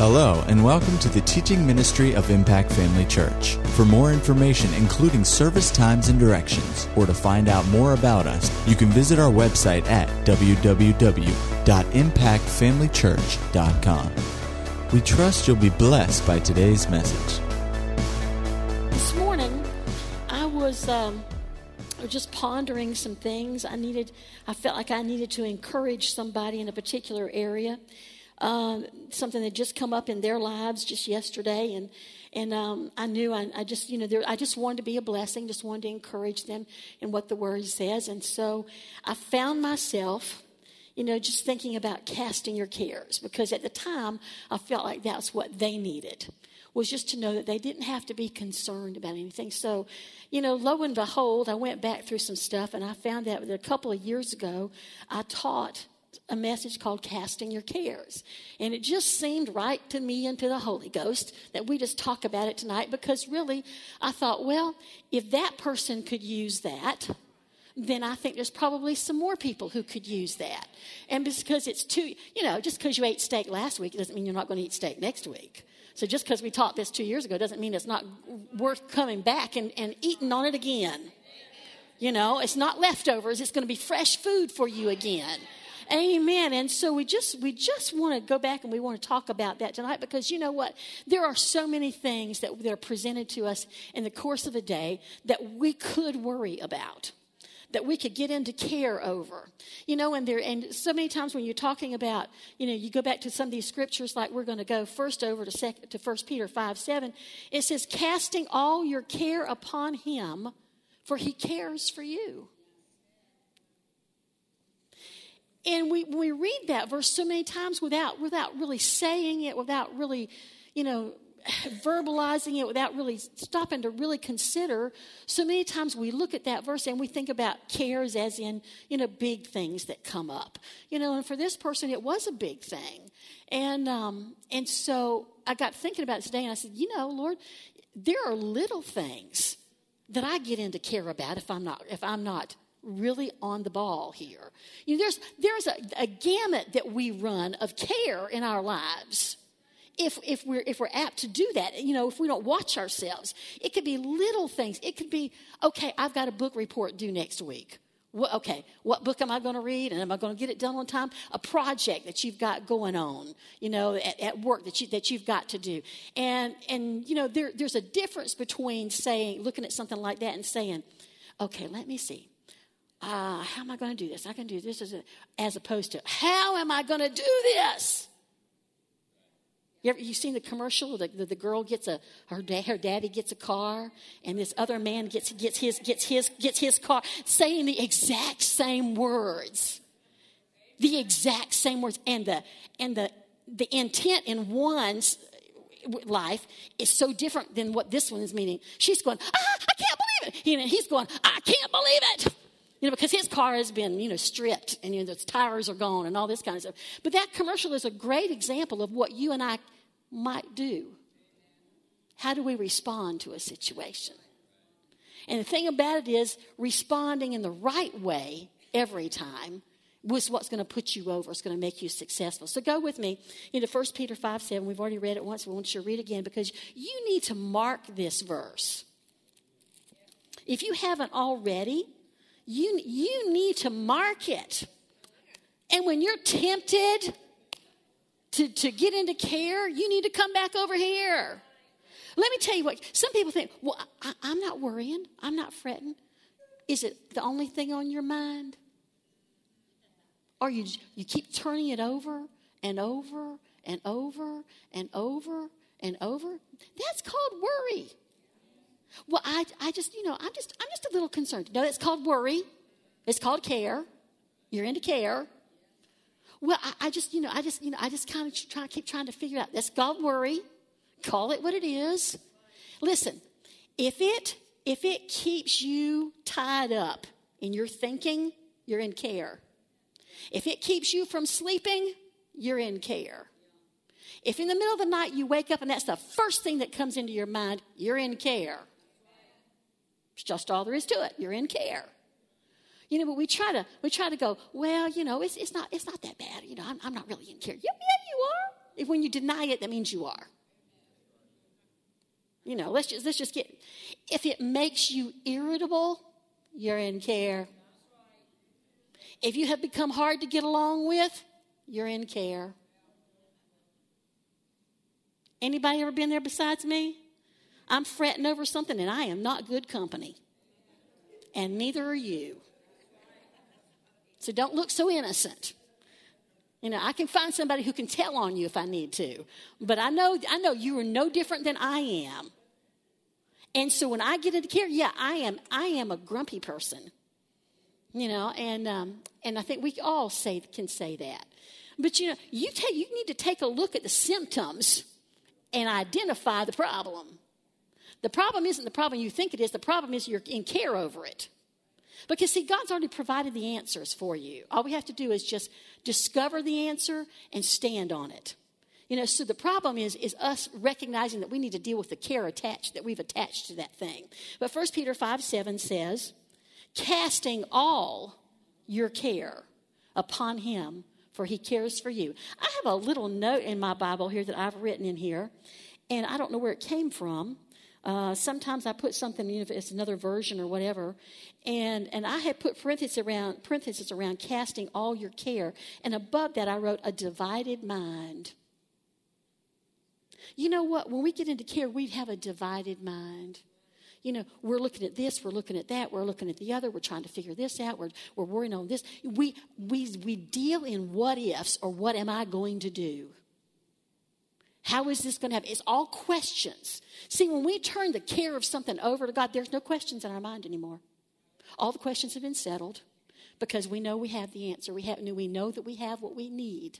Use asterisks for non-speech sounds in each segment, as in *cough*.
Hello, and welcome to the teaching ministry of Impact Family Church. For more information, including service times and directions, or to find out more about us, you can visit our website at www.impactfamilychurch.com. We trust you'll be blessed by today's message. This morning, I was um, just pondering some things. I needed, I felt like I needed to encourage somebody in a particular area. Um, something that just come up in their lives just yesterday, and and um, I knew I, I just you know I just wanted to be a blessing, just wanted to encourage them in what the Word says, and so I found myself you know, just thinking about casting your cares because at the time I felt like that's what they needed was just to know that they didn't have to be concerned about anything. So, you know, lo and behold, I went back through some stuff and I found that a couple of years ago I taught a message called Casting Your Cares. And it just seemed right to me and to the Holy Ghost that we just talk about it tonight because really I thought, well, if that person could use that, then I think there's probably some more people who could use that. And because it's too, you know, just because you ate steak last week doesn't mean you're not going to eat steak next week. So just because we taught this two years ago doesn't mean it's not worth coming back and, and eating on it again. You know, it's not leftovers, it's going to be fresh food for you again. Amen. And so we just we just want to go back and we want to talk about that tonight because you know what? There are so many things that, that are presented to us in the course of a day that we could worry about that we could get into care over. You know, and there and so many times when you're talking about, you know, you go back to some of these scriptures, like we're going to go first over to second to First Peter five seven. It says, "Casting all your care upon Him, for He cares for you." And we, we read that verse so many times without, without really saying it, without really, you know, *laughs* verbalizing it, without really stopping to really consider. So many times we look at that verse and we think about cares as in, you know, big things that come up. You know, and for this person, it was a big thing. And, um, and so I got thinking about it today and I said, you know, Lord, there are little things that I get into care about if I'm not, if I'm not really on the ball here. You know, there's, there's a, a gamut that we run of care in our lives. If, if, we're, if we're apt to do that, you know, if we don't watch ourselves, it could be little things. It could be, okay, I've got a book report due next week. Well, okay, what book am I going to read and am I going to get it done on time? A project that you've got going on, you know, at, at work that, you, that you've got to do. And, and you know, there, there's a difference between saying, looking at something like that and saying, okay, let me see uh, how am I going to do this? I can do this as, a, as opposed to, how am I going to do this? You ever you seen the commercial? The, the, the, girl gets a her dad her daddy gets a car, and this other man gets gets his gets his gets his car, saying the exact same words, the exact same words, and the and the the intent in one's life is so different than what this one is meaning. She's going, ah, I can't believe it. Know, he's going, I can't believe it. You know, because his car has been, you know, stripped and you know, tires are gone and all this kind of stuff. But that commercial is a great example of what you and I might do. How do we respond to a situation? And the thing about it is, responding in the right way every time was what's going to put you over. It's going to make you successful. So go with me into 1 Peter 5 7. We've already read it once. We want you to read it again because you need to mark this verse. If you haven't already, you, you need to mark it. And when you're tempted to, to get into care, you need to come back over here. Let me tell you what, some people think, well, I, I'm not worrying, I'm not fretting. Is it the only thing on your mind? Or you, you keep turning it over and over and over and over and over? That's called worry. Well, I, I just, you know, I'm just, I'm just a little concerned. No, it's called worry. It's called care. You're into care. Well, I, I just, you know, I just, you know, I just kind of try, keep trying to figure out. That's called worry. Call it what it is. Listen, if it, if it keeps you tied up in your thinking, you're in care. If it keeps you from sleeping, you're in care. If in the middle of the night you wake up and that's the first thing that comes into your mind, you're in care. It's just all there is to it. You're in care. You know, but we try to we try to go, well, you know, it's, it's not it's not that bad. You know, I'm, I'm not really in care. Yeah, yeah, you are. If when you deny it, that means you are. You know, let's just let's just get if it makes you irritable, you're in care. If you have become hard to get along with, you're in care. Anybody ever been there besides me? I'm fretting over something and I am not good company. And neither are you. So don't look so innocent. You know, I can find somebody who can tell on you if I need to. But I know I know you are no different than I am. And so when I get into care, yeah, I am I am a grumpy person. You know, and um, and I think we all say can say that. But you know, you take you need to take a look at the symptoms and identify the problem. The problem isn't the problem you think it is, the problem is you're in care over it. Because, see, God's already provided the answers for you. All we have to do is just discover the answer and stand on it. You know, so the problem is, is us recognizing that we need to deal with the care attached that we've attached to that thing. But 1 Peter 5 7 says, casting all your care upon him, for he cares for you. I have a little note in my Bible here that I've written in here, and I don't know where it came from. Uh, sometimes I put something, you know, if it's another version or whatever, and and I had put parentheses around parentheses around casting all your care, and above that I wrote a divided mind. You know what? When we get into care, we have a divided mind you know, we're looking at this, we're looking at that, we're looking at the other, we're trying to figure this out, we're, we're worrying on this. We, we, we deal in what ifs or what am I going to do? How is this going to happen? It's all questions. See, when we turn the care of something over to God, there's no questions in our mind anymore. All the questions have been settled because we know we have the answer. We, have, we know that we have what we need.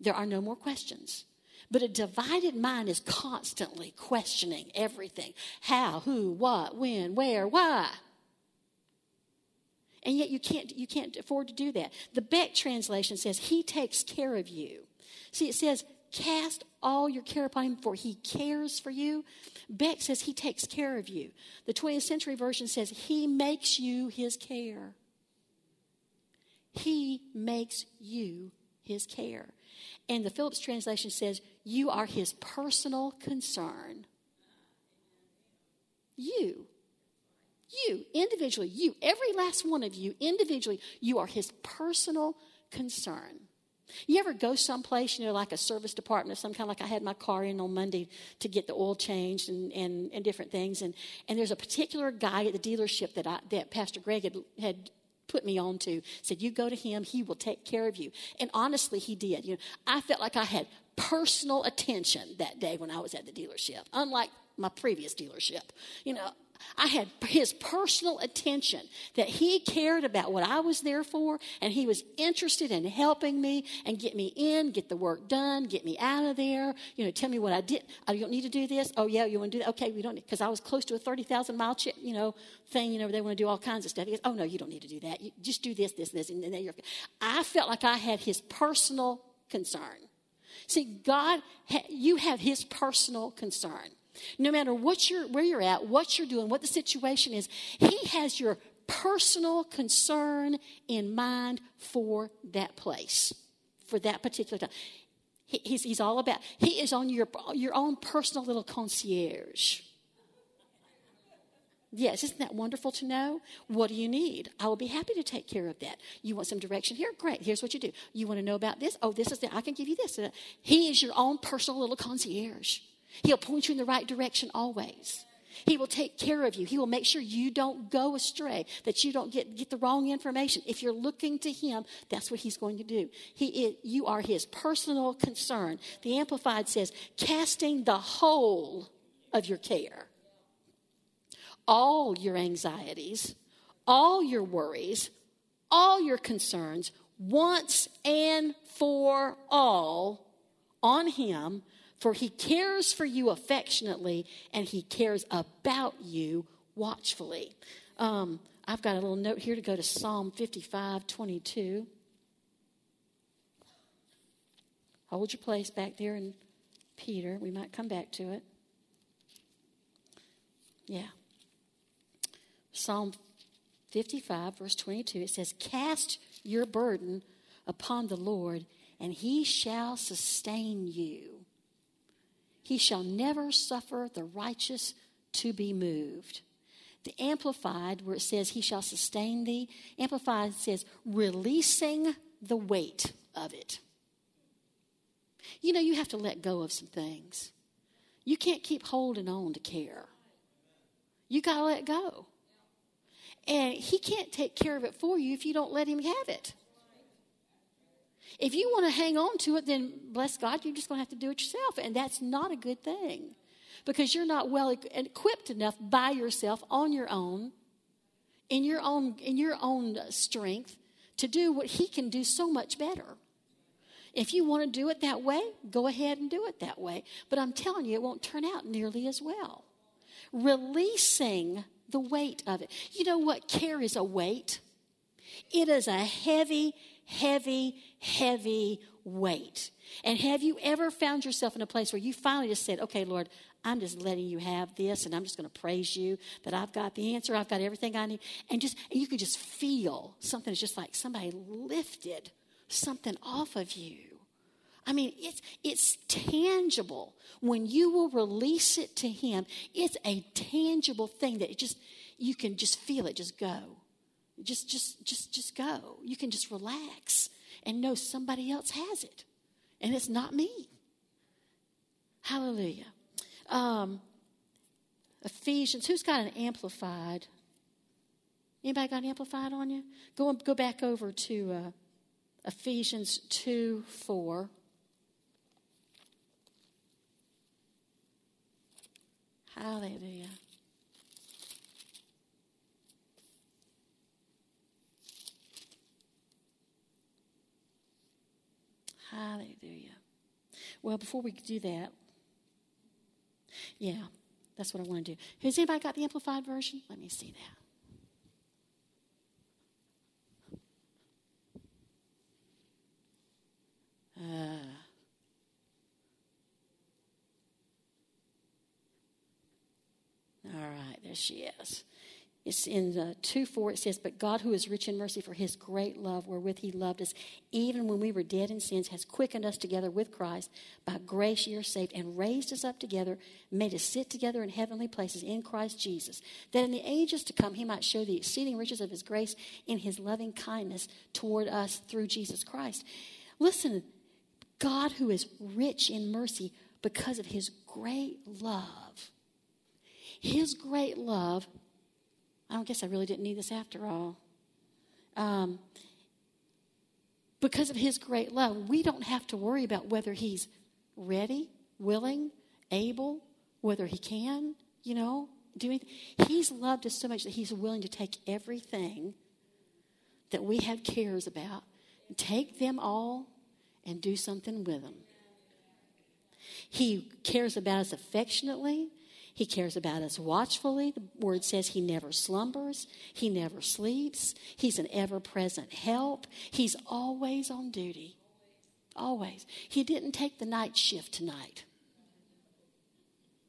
There are no more questions. But a divided mind is constantly questioning everything how, who, what, when, where, why. And yet you can't, you can't afford to do that. The Beck translation says, He takes care of you. See, it says, Cast all your care upon Him, for He cares for you. Beck says, He takes care of you. The 20th century version says, He makes you His care. He makes you His care. And the Phillips translation says, You are his personal concern. You. You, individually, you, every last one of you, individually, you are his personal concern. You ever go someplace, you know, like a service department or some kind, like I had my car in on Monday to get the oil changed and, and, and different things. And, and there's a particular guy at the dealership that, I, that Pastor Greg had, had put me on to. Said, You go to him, he will take care of you. And honestly, he did. You know, I felt like I had personal attention that day when I was at the dealership, unlike my previous dealership. You know, I had his personal attention that he cared about what I was there for, and he was interested in helping me and get me in, get the work done, get me out of there. You know, tell me what I did. Oh, I don't need to do this. Oh yeah, you want to do that? Okay, we don't because I was close to a thirty thousand mile, ch- you know, thing. You know, they want to do all kinds of stuff. He goes, oh no, you don't need to do that. You just do this, this, this, and then you're. I felt like I had his personal concern. See, God, you have his personal concern. No matter what you're, where you're at, what you're doing, what the situation is, He has your personal concern in mind for that place, for that particular time. He, he's, he's all about, He is on your, your own personal little concierge. Yes, isn't that wonderful to know? What do you need? I will be happy to take care of that. You want some direction here? Great. Here's what you do. You want to know about this? Oh, this is the, I can give you this. He is your own personal little concierge. He'll point you in the right direction always. He will take care of you. He will make sure you don't go astray, that you don't get, get the wrong information. If you're looking to Him, that's what He's going to do. He is, you are His personal concern. The Amplified says, casting the whole of your care, all your anxieties, all your worries, all your concerns, once and for all on Him for he cares for you affectionately and he cares about you watchfully. Um, I've got a little note here to go to Psalm 55 22. Hold your place back there in Peter. We might come back to it. Yeah. Psalm 55, verse 22, it says, Cast your burden upon the Lord, and he shall sustain you. He shall never suffer the righteous to be moved. The Amplified, where it says, He shall sustain thee, Amplified says, releasing the weight of it. You know, you have to let go of some things. You can't keep holding on to care. You got to let go. And He can't take care of it for you if you don't let Him have it. If you want to hang on to it, then bless God, you're just going to have to do it yourself. And that's not a good thing because you're not well equipped enough by yourself on your own, in your own, in your own strength, to do what He can do so much better. If you want to do it that way, go ahead and do it that way. But I'm telling you, it won't turn out nearly as well. Releasing the weight of it. You know what? Care is a weight, it is a heavy, heavy, heavy weight. And have you ever found yourself in a place where you finally just said, okay, Lord, I'm just letting you have this and I'm just going to praise you that I've got the answer, I've got everything I need. And just and you can just feel something is just like somebody lifted something off of you. I mean, it's it's tangible. When you will release it to him, it's a tangible thing that it just you can just feel it just go. Just just just just go. You can just relax and know somebody else has it. And it's not me. Hallelujah. Um, Ephesians, who's got an amplified? Anybody got an amplified on you? Go, go back over to uh, Ephesians 2 4. Hallelujah. Hallelujah. Well, before we do that, yeah, that's what I want to do. Has anybody got the Amplified version? Let me see that. Uh, all right, there she is. It's in the 2 4, it says, But God, who is rich in mercy for his great love wherewith he loved us, even when we were dead in sins, has quickened us together with Christ. By grace you are saved, and raised us up together, made us sit together in heavenly places in Christ Jesus, that in the ages to come he might show the exceeding riches of his grace in his loving kindness toward us through Jesus Christ. Listen, God, who is rich in mercy because of his great love, his great love I don't guess I really didn't need this after all. Um, because of his great love, we don't have to worry about whether he's ready, willing, able, whether he can, you know, do anything. He's loved us so much that he's willing to take everything that we have cares about take them all and do something with them. He cares about us affectionately. He cares about us watchfully. The word says he never slumbers, he never sleeps. He's an ever present help. He's always on duty. Always. He didn't take the night shift tonight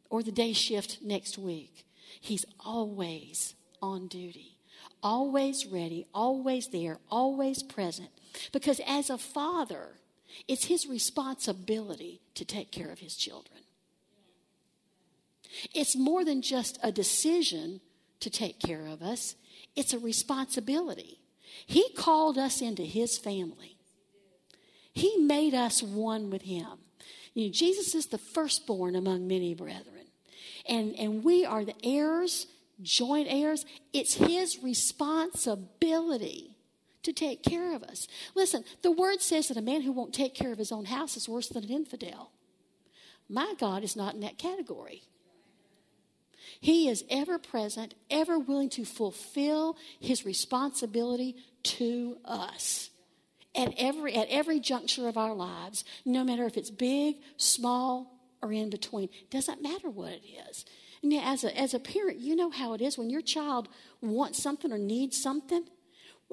or the day shift next week. He's always on duty, always ready, always there, always present. Because as a father, it's his responsibility to take care of his children. It's more than just a decision to take care of us, it's a responsibility. He called us into His family, He made us one with Him. You know, Jesus is the firstborn among many brethren, and, and we are the heirs, joint heirs. It's His responsibility to take care of us. Listen, the word says that a man who won't take care of his own house is worse than an infidel. My God is not in that category. He is ever present, ever willing to fulfill his responsibility to us at every, at every juncture of our lives, no matter if it's big, small, or in between. Doesn't matter what it is. And as a, as a parent, you know how it is when your child wants something or needs something.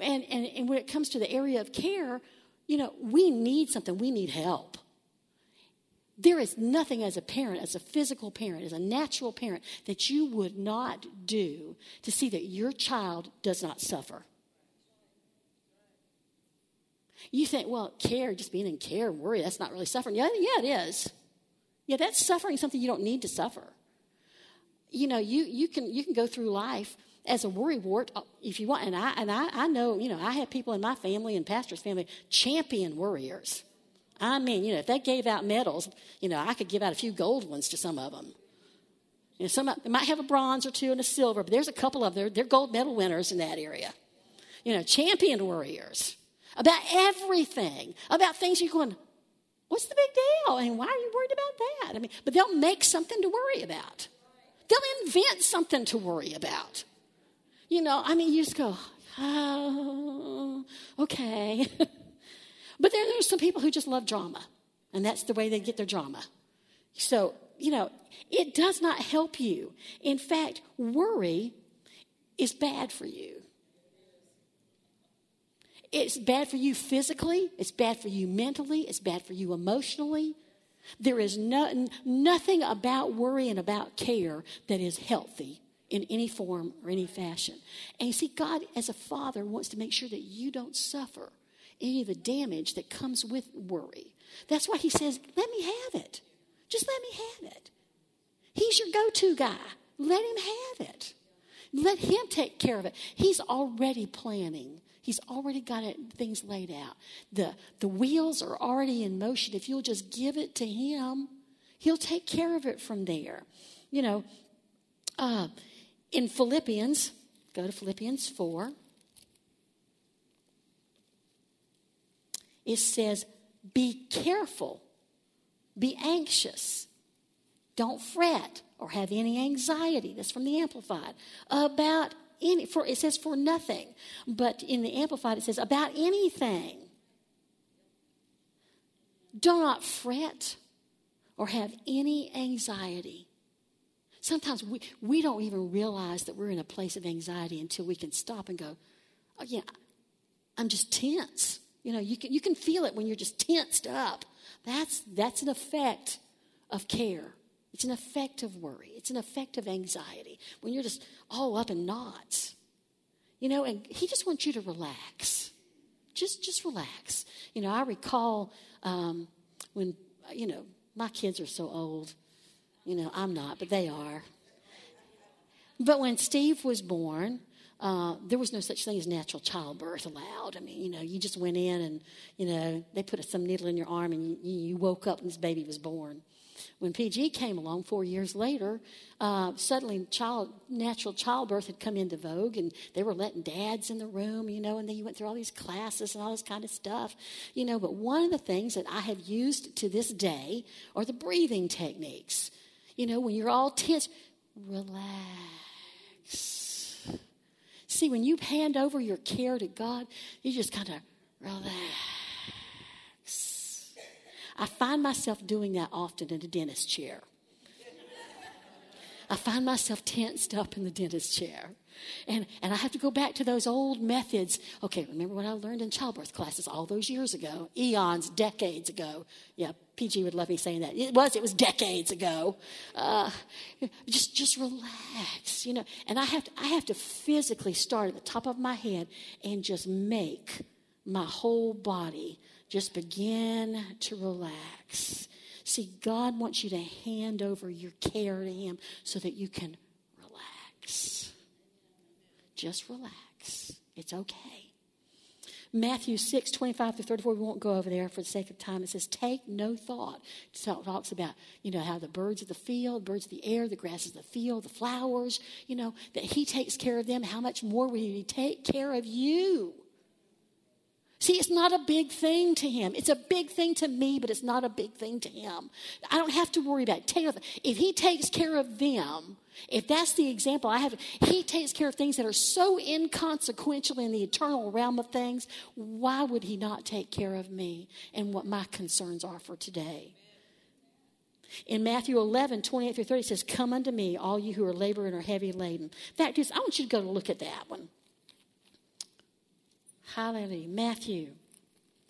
And, and, and when it comes to the area of care, you know, we need something, we need help. There is nothing as a parent, as a physical parent, as a natural parent, that you would not do to see that your child does not suffer. You think, well, care, just being in care, and worry, that's not really suffering. Yeah, yeah, it is. Yeah, that's suffering something you don't need to suffer. You know, you, you, can, you can go through life as a worry wart uh, if you want. And I, and I, I know, you know, I have people in my family and pastor's family, champion worriers. I mean, you know, if they gave out medals, you know, I could give out a few gold ones to some of them. You know, some they might have a bronze or two and a silver, but there's a couple of them. They're, they're gold medal winners in that area. You know, champion warriors about everything, about things you're going, what's the big deal? And why are you worried about that? I mean, but they'll make something to worry about. They'll invent something to worry about. You know, I mean, you just go, oh, okay. *laughs* but there are some people who just love drama, and that's the way they get their drama. So, you know, it does not help you. In fact, worry is bad for you. It's bad for you physically, it's bad for you mentally, it's bad for you emotionally. There is no, nothing about worry and about care that is healthy in any form or any fashion. And you see, God, as a father, wants to make sure that you don't suffer any of the damage that comes with worry. That's why He says, Let me have it. Just let me have it. He's your go to guy. Let Him have it. Let Him take care of it. He's already planning He's already got it, things laid out. The, the wheels are already in motion. If you'll just give it to Him, He'll take care of it from there. You know, uh, in Philippians, go to Philippians 4. It says, Be careful, be anxious, don't fret or have any anxiety. That's from the Amplified. About any, for it says for nothing, but in the Amplified it says about anything. Do not fret or have any anxiety. Sometimes we, we don't even realize that we're in a place of anxiety until we can stop and go, oh, yeah, I'm just tense. You know, you can, you can feel it when you're just tensed up. That's, that's an effect of care. It's an effect of worry. It's an effect of anxiety when you're just all up in knots. You know, and he just wants you to relax. Just, just relax. You know, I recall um, when, you know, my kids are so old. You know, I'm not, but they are. But when Steve was born, uh, there was no such thing as natural childbirth allowed. I mean, you know, you just went in and, you know, they put some needle in your arm and you, you woke up and this baby was born. When PG came along four years later, uh, suddenly child, natural childbirth had come into vogue, and they were letting dads in the room, you know, and then you went through all these classes and all this kind of stuff, you know. But one of the things that I have used to this day are the breathing techniques. You know, when you're all tense, relax. See, when you hand over your care to God, you just kind of relax I find myself doing that often in a dentist chair. I find myself tensed up in the dentist chair. And, and I have to go back to those old methods. Okay, remember what I learned in childbirth classes all those years ago, eons, decades ago. Yeah, PG would love me saying that. It was, it was decades ago. Uh, just, just relax, you know. And I have, to, I have to physically start at the top of my head and just make my whole body just begin to relax. See, God wants you to hand over your care to Him so that you can relax. Just relax. It's okay. Matthew 6, 25 to 34, we won't go over there for the sake of time. It says, Take no thought. It talks about, you know, how the birds of the field, birds of the air, the grasses of the field, the flowers, you know, that He takes care of them. How much more will He take care of you? See, it's not a big thing to him. It's a big thing to me, but it's not a big thing to him. I don't have to worry about it. If he takes care of them, if that's the example I have, he takes care of things that are so inconsequential in the eternal realm of things. Why would he not take care of me and what my concerns are for today? In Matthew 11, 28 through 30, it says, Come unto me, all you who are laboring are heavy laden. Fact is, I want you to go to look at that one. Hallelujah. Matthew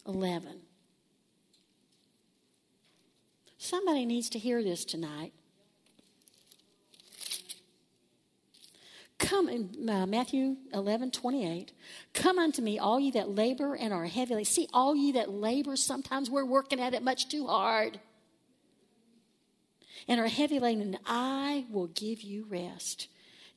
11. Somebody needs to hear this tonight. Come in uh, Matthew 11, 28. Come unto me, all ye that labor and are heavy. Laden. See, all ye that labor, sometimes we're working at it much too hard and are heavy laden, and I will give you rest.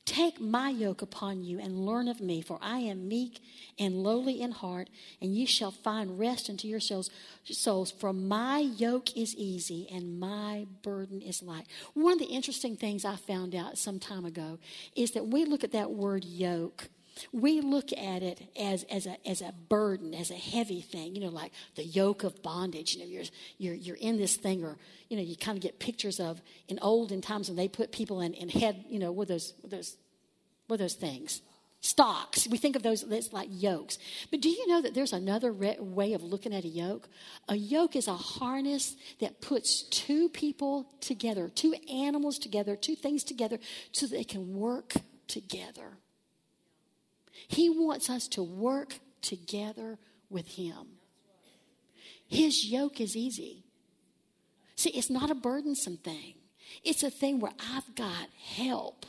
Take my yoke upon you and learn of me, for I am meek and lowly in heart, and ye shall find rest unto your souls. souls. For my yoke is easy and my burden is light. One of the interesting things I found out some time ago is that we look at that word yoke we look at it as, as, a, as a burden, as a heavy thing, you know, like the yoke of bondage. You know, you're, you're, you're in this thing, or, you know, you kind of get pictures of in olden times when they put people in, in head, you know, with those, with those, with those things. Stocks. We think of those as like yokes. But do you know that there's another re- way of looking at a yoke? A yoke is a harness that puts two people together, two animals together, two things together so they can work together. He wants us to work together with Him. His yoke is easy. See, it's not a burdensome thing, it's a thing where I've got help.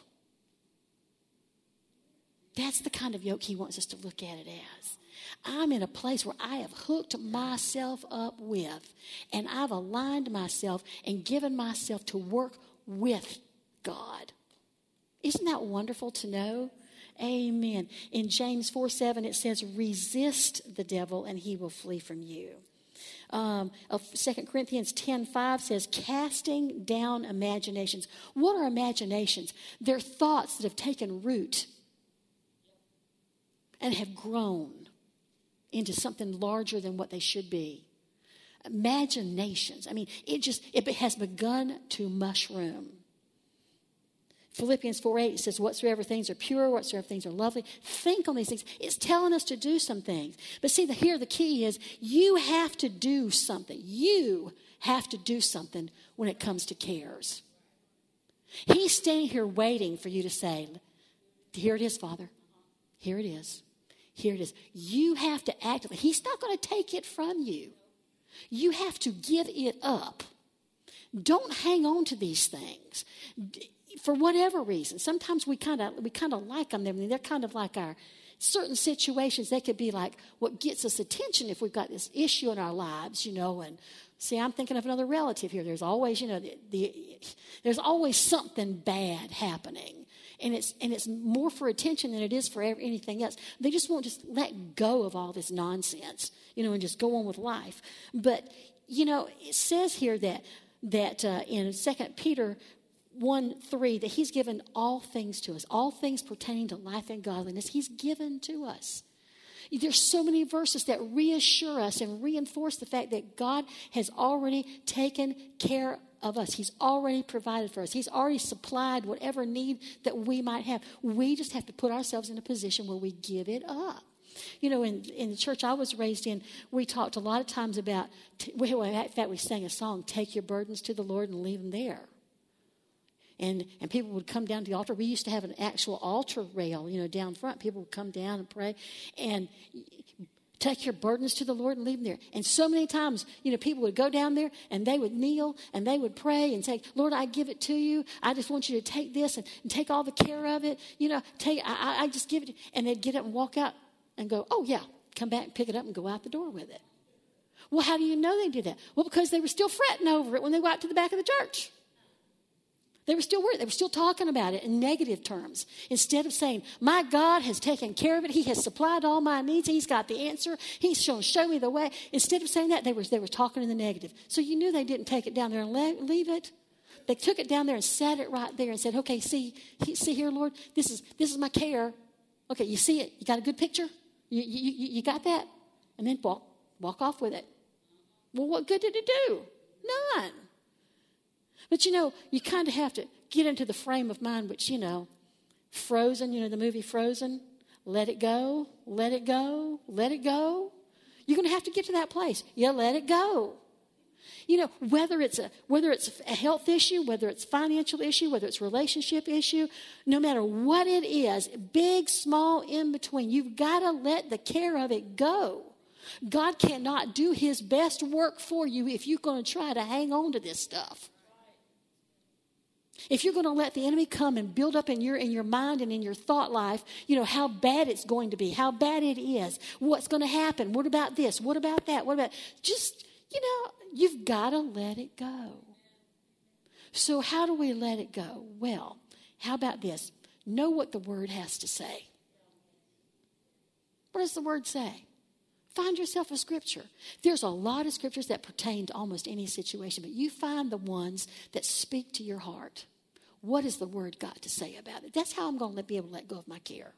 That's the kind of yoke He wants us to look at it as. I'm in a place where I have hooked myself up with, and I've aligned myself and given myself to work with God. Isn't that wonderful to know? Amen. In James 4 7, it says, resist the devil and he will flee from you. Um, 2 Corinthians 10 5 says, casting down imaginations. What are imaginations? They're thoughts that have taken root and have grown into something larger than what they should be. Imaginations. I mean, it just it has begun to mushroom. Philippians 4 8 says, Whatsoever things are pure, whatsoever things are lovely, think on these things. It's telling us to do some things. But see, the, here the key is you have to do something. You have to do something when it comes to cares. He's standing here waiting for you to say, Here it is, Father. Here it is. Here it is. You have to act. He's not going to take it from you. You have to give it up. Don't hang on to these things for whatever reason. Sometimes we kind of we kind of like them. They're kind of like our certain situations. They could be like what gets us attention if we've got this issue in our lives, you know. And see, I'm thinking of another relative here. There's always, you know, the, the there's always something bad happening. And it's, and it's more for attention than it is for anything else. They just won't just let go of all this nonsense, you know, and just go on with life. But, you know, it says here that that uh, in Second Peter 1 3 that He's given all things to us, all things pertaining to life and godliness, He's given to us. There's so many verses that reassure us and reinforce the fact that God has already taken care of us. He's already provided for us. He's already supplied whatever need that we might have. We just have to put ourselves in a position where we give it up. You know, in, in the church I was raised in, we talked a lot of times about, well, in fact, we sang a song, Take Your Burdens to the Lord and Leave Them There and and people would come down to the altar. We used to have an actual altar rail, you know, down front. People would come down and pray, and take your burdens to the Lord and leave them there. And so many times, you know, people would go down there and they would kneel and they would pray and say, Lord, I give it to you. I just want you to take this and, and take all the care of it. You know, take I, I just give it. And they'd get up and walk out and go, oh, yeah, come back and pick it up and go out the door with it. Well, how do you know they did that? Well, because they were still fretting over it when they went to the back of the church. They were still worried. They were still talking about it in negative terms. Instead of saying, My God has taken care of it. He has supplied all my needs. He's got the answer. He's shown, show me the way. Instead of saying that, they were, they were talking in the negative. So you knew they didn't take it down there and leave it. They took it down there and sat it right there and said, Okay, see, see here, Lord, this is, this is my care. Okay, you see it? You got a good picture? You, you, you got that? And then walk, walk off with it. Well, what good did it do? None. But you know, you kind of have to get into the frame of mind, which, you know, Frozen, you know, the movie Frozen, let it go, let it go, let it go. You're going to have to get to that place. You let it go. You know, whether it's a whether it's a health issue, whether it's financial issue, whether it's relationship issue, no matter what it is, big, small, in between, you've got to let the care of it go. God cannot do his best work for you if you're going to try to hang on to this stuff. If you're going to let the enemy come and build up in your in your mind and in your thought life, you know how bad it's going to be, how bad it is, what's going to happen, what about this, what about that, what about just you know, you've got to let it go. So how do we let it go? Well, how about this? Know what the word has to say. What does the word say? Find yourself a scripture. There's a lot of scriptures that pertain to almost any situation, but you find the ones that speak to your heart. What has the word got to say about it? That's how I'm going to be able to let go of my care.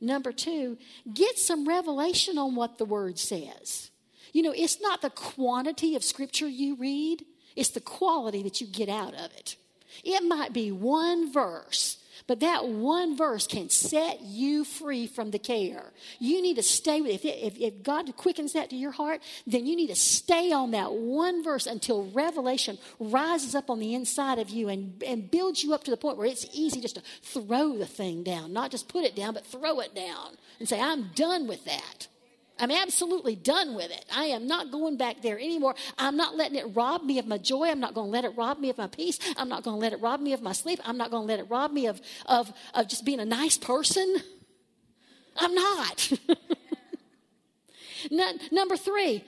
Number two, get some revelation on what the word says. You know, it's not the quantity of scripture you read, it's the quality that you get out of it. It might be one verse but that one verse can set you free from the care. You need to stay with it. If, if, God quickens that to your heart, then you need to stay on that one verse until revelation rises up on the inside of you and, and builds you up to the point where it's easy just to throw the thing down. Not just put it down, but throw it down and say, I'm done with that. I'm absolutely done with it. I am not going back there anymore. I'm not letting it rob me of my joy. I'm not going to let it rob me of my peace. I'm not going to let it rob me of my sleep. I'm not going to let it rob me of, of, of just being a nice person. I'm not. *laughs* Number three,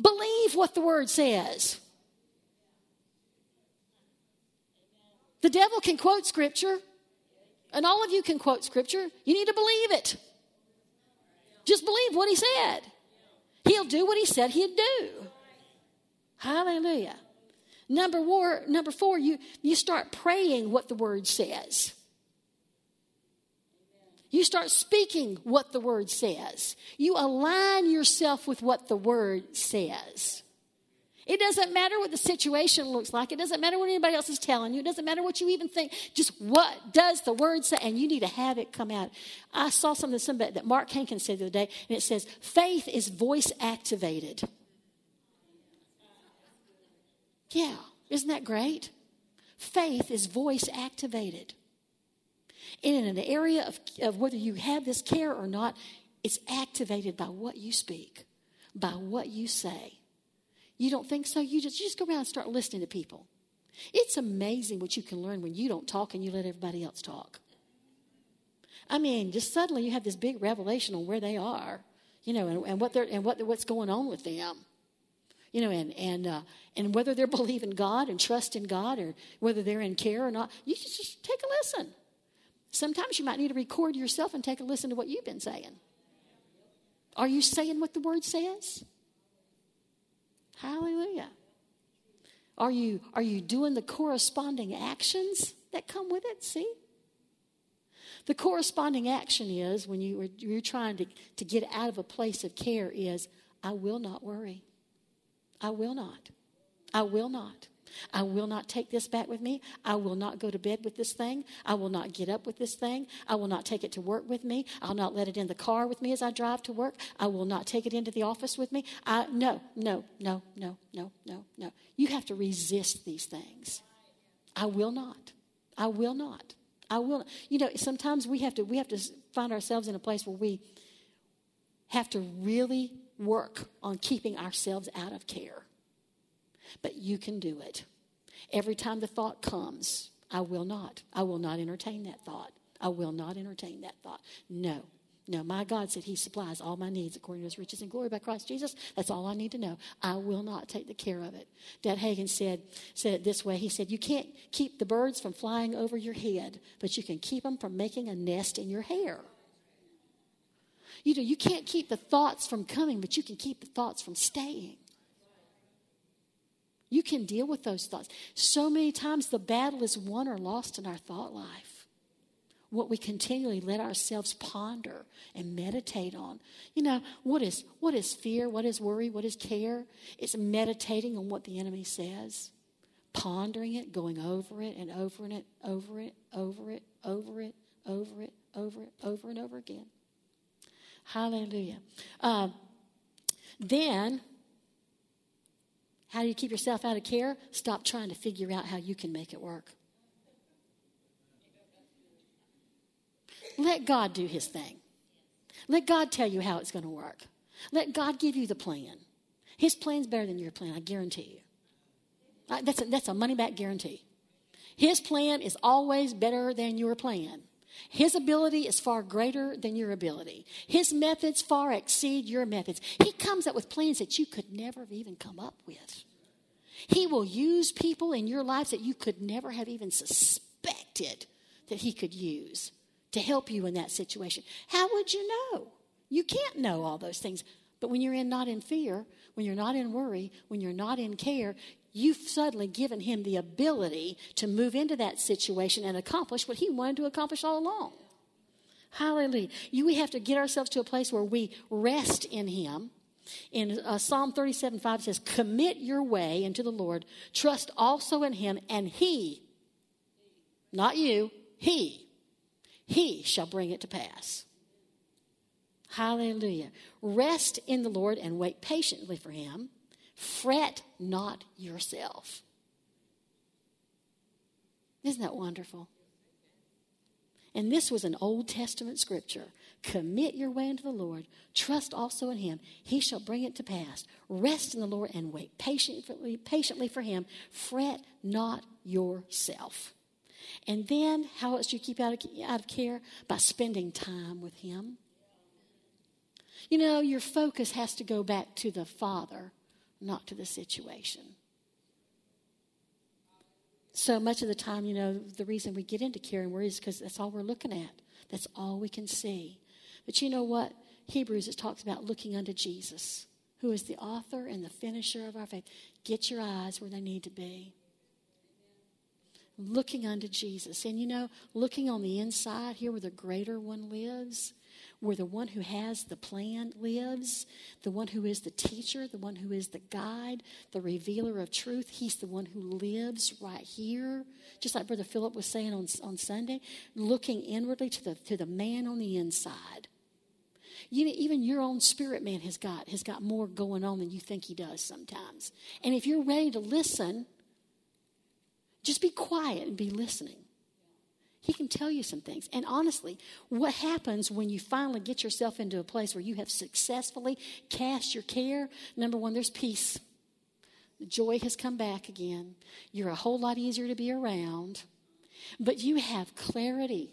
believe what the word says. The devil can quote scripture, and all of you can quote scripture. You need to believe it. Just believe what he said. He'll do what he said he'd do. Hallelujah. Number four, number four, you, you start praying what the word says. You start speaking what the word says. You align yourself with what the word says. It doesn't matter what the situation looks like. It doesn't matter what anybody else is telling you. It doesn't matter what you even think. Just what does the word say? And you need to have it come out. I saw something somebody, that Mark Hankins said the other day, and it says, faith is voice activated. Yeah, isn't that great? Faith is voice activated. And in an area of, of whether you have this care or not, it's activated by what you speak, by what you say. You don't think so? You just, you just go around and start listening to people. It's amazing what you can learn when you don't talk and you let everybody else talk. I mean, just suddenly you have this big revelation on where they are, you know, and, and what they're and what what's going on with them, you know, and and uh, and whether they're *laughs* believing God and trust in God or whether they're in care or not. You just, just take a listen. Sometimes you might need to record yourself and take a listen to what you've been saying. Are you saying what the word says? Hallelujah. Are you, are you doing the corresponding actions that come with it? See? The corresponding action is when you, you're trying to, to get out of a place of care is I will not worry. I will not. I will not. I will not take this back with me. I will not go to bed with this thing. I will not get up with this thing. I will not take it to work with me. I'll not let it in the car with me as I drive to work. I will not take it into the office with me. I, no, no, no, no, no, no, no. You have to resist these things. I will not. I will not. I will. Not. You know, sometimes we have to. We have to find ourselves in a place where we have to really work on keeping ourselves out of care but you can do it. Every time the thought comes, I will not. I will not entertain that thought. I will not entertain that thought. No. No, my God said He supplies all my needs according to His riches and glory by Christ Jesus. That's all I need to know. I will not take the care of it. Dad Hagin said said it this way. He said, "You can't keep the birds from flying over your head, but you can keep them from making a nest in your hair." You know, you can't keep the thoughts from coming, but you can keep the thoughts from staying. You can deal with those thoughts. So many times the battle is won or lost in our thought life. What we continually let ourselves ponder and meditate on. You know, what is what is fear? What is worry? What is care? It's meditating on what the enemy says, pondering it, going over it and over it, over it, over it, over it, over it, over it, over and over again. Hallelujah. Uh, then how do you keep yourself out of care? Stop trying to figure out how you can make it work. Let God do his thing. Let God tell you how it's going to work. Let God give you the plan. His plan's better than your plan, I guarantee you. That's a, that's a money back guarantee. His plan is always better than your plan. His ability is far greater than your ability. His methods far exceed your methods. He comes up with plans that you could never have even come up with. He will use people in your lives that you could never have even suspected that He could use to help you in that situation. How would you know? You can't know all those things. But when you're in not in fear, when you're not in worry, when you're not in care, you've suddenly given him the ability to move into that situation and accomplish what he wanted to accomplish all along. Hallelujah. You, we have to get ourselves to a place where we rest in him. In uh, Psalm 37 5 says, Commit your way into the Lord, trust also in him, and he, not you, he, he shall bring it to pass. Hallelujah. Rest in the Lord and wait patiently for him. Fret not yourself. Isn't that wonderful? And this was an Old Testament scripture. Commit your way unto the Lord. Trust also in him. He shall bring it to pass. Rest in the Lord and wait patiently, patiently for him. Fret not yourself. And then, how else do you keep out of, out of care? By spending time with him. You know, your focus has to go back to the Father not to the situation. So much of the time, you know, the reason we get into care and worry is because that's all we're looking at. That's all we can see. But you know what? Hebrews, it talks about looking unto Jesus, who is the author and the finisher of our faith. Get your eyes where they need to be. Looking unto Jesus. And you know, looking on the inside, here where the greater one lives, where the one who has the plan lives, the one who is the teacher, the one who is the guide, the revealer of truth. He's the one who lives right here. Just like Brother Philip was saying on, on Sunday, looking inwardly to the, to the man on the inside. You even your own spirit man has got has got more going on than you think he does sometimes. And if you're ready to listen, just be quiet and be listening. He can tell you some things. And honestly, what happens when you finally get yourself into a place where you have successfully cast your care? Number one, there's peace. The joy has come back again. You're a whole lot easier to be around, but you have clarity.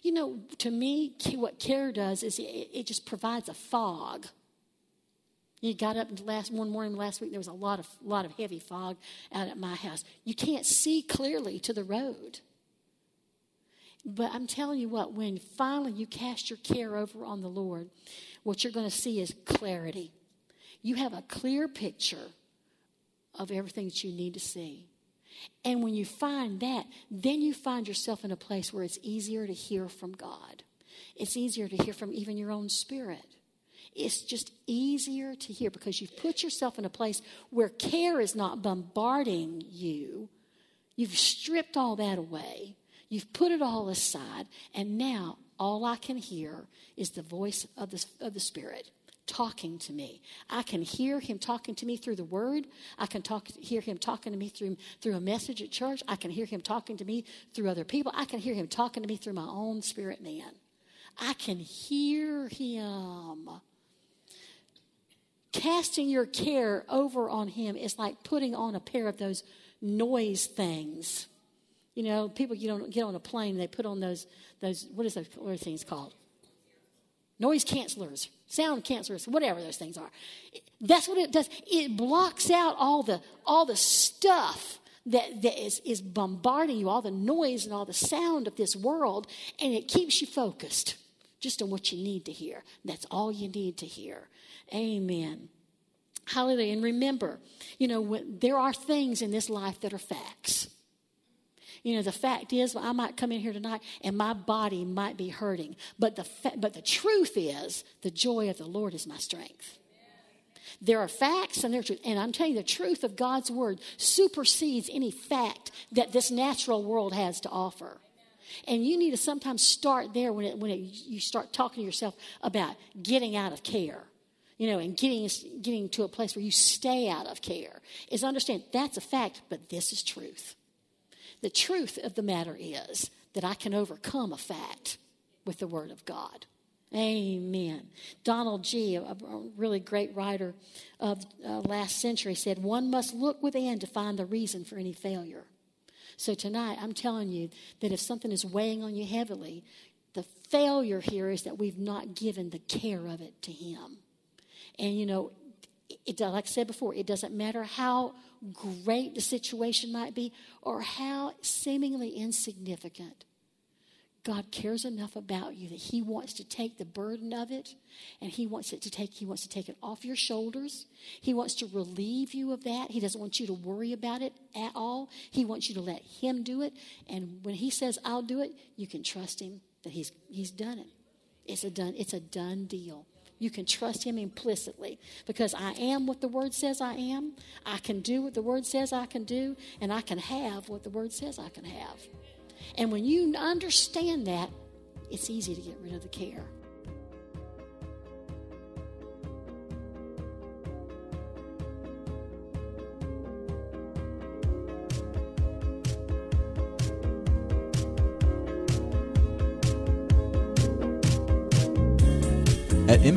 You know, to me, what care does is it, just provides a fog. You got up last one morning last week. There was a lot of lot of heavy fog out at my house. You can't see clearly to the road. But I'm telling you what, when finally you cast your care over on the Lord, what you're going to see is clarity. You have a clear picture of everything that you need to see. And when you find that, then you find yourself in a place where it's easier to hear from God. It's easier to hear from even your own spirit. It's just easier to hear because you've put yourself in a place where care is not bombarding you. You've stripped all that away. You've put it all aside, and now all I can hear is the voice of the, of the Spirit talking to me. I can hear him talking to me through the word. I can talk, hear him talking to me through, through a message at church. I can hear him talking to me through other people. I can hear him talking to me through my own spirit man. I can hear him. Casting your care over on him is like putting on a pair of those noise things you know, people get on, get on a plane, they put on those, those what is those, what are things called? Noise cancelers, sound cancelers, whatever those things are. That's what it does. It blocks out all the, all the stuff that, that is, is bombarding you, all the noise and all the sound of this world, and it keeps you focused just on what you need to hear. That's all you need to hear. Amen. Hallelujah. And remember, you know, there are things in this life that are facts. You know, the fact is, well, I might come in here tonight and my body might be hurting. But the, fa- but the truth is, the joy of the Lord is my strength. There are facts and there's truth. And I'm telling you, the truth of God's word supersedes any fact that this natural world has to offer. And you need to sometimes start there when, it, when it, you start talking to yourself about getting out of care you know, and getting, getting to a place where you stay out of care, is understand that's a fact, but this is truth. The truth of the matter is that I can overcome a fact with the Word of God. Amen. Donald Gee, a really great writer of uh, last century, said, One must look within to find the reason for any failure. So tonight, I'm telling you that if something is weighing on you heavily, the failure here is that we've not given the care of it to Him. And you know, it, like I said before, it doesn't matter how great the situation might be or how seemingly insignificant. God cares enough about you that He wants to take the burden of it and He wants it to take He wants to take it off your shoulders. He wants to relieve you of that. He doesn't want you to worry about it at all. He wants you to let Him do it. And when He says, I'll do it, you can trust Him that He's He's done it. It's a done, it's a done deal. You can trust him implicitly because I am what the word says I am. I can do what the word says I can do, and I can have what the word says I can have. And when you understand that, it's easy to get rid of the care.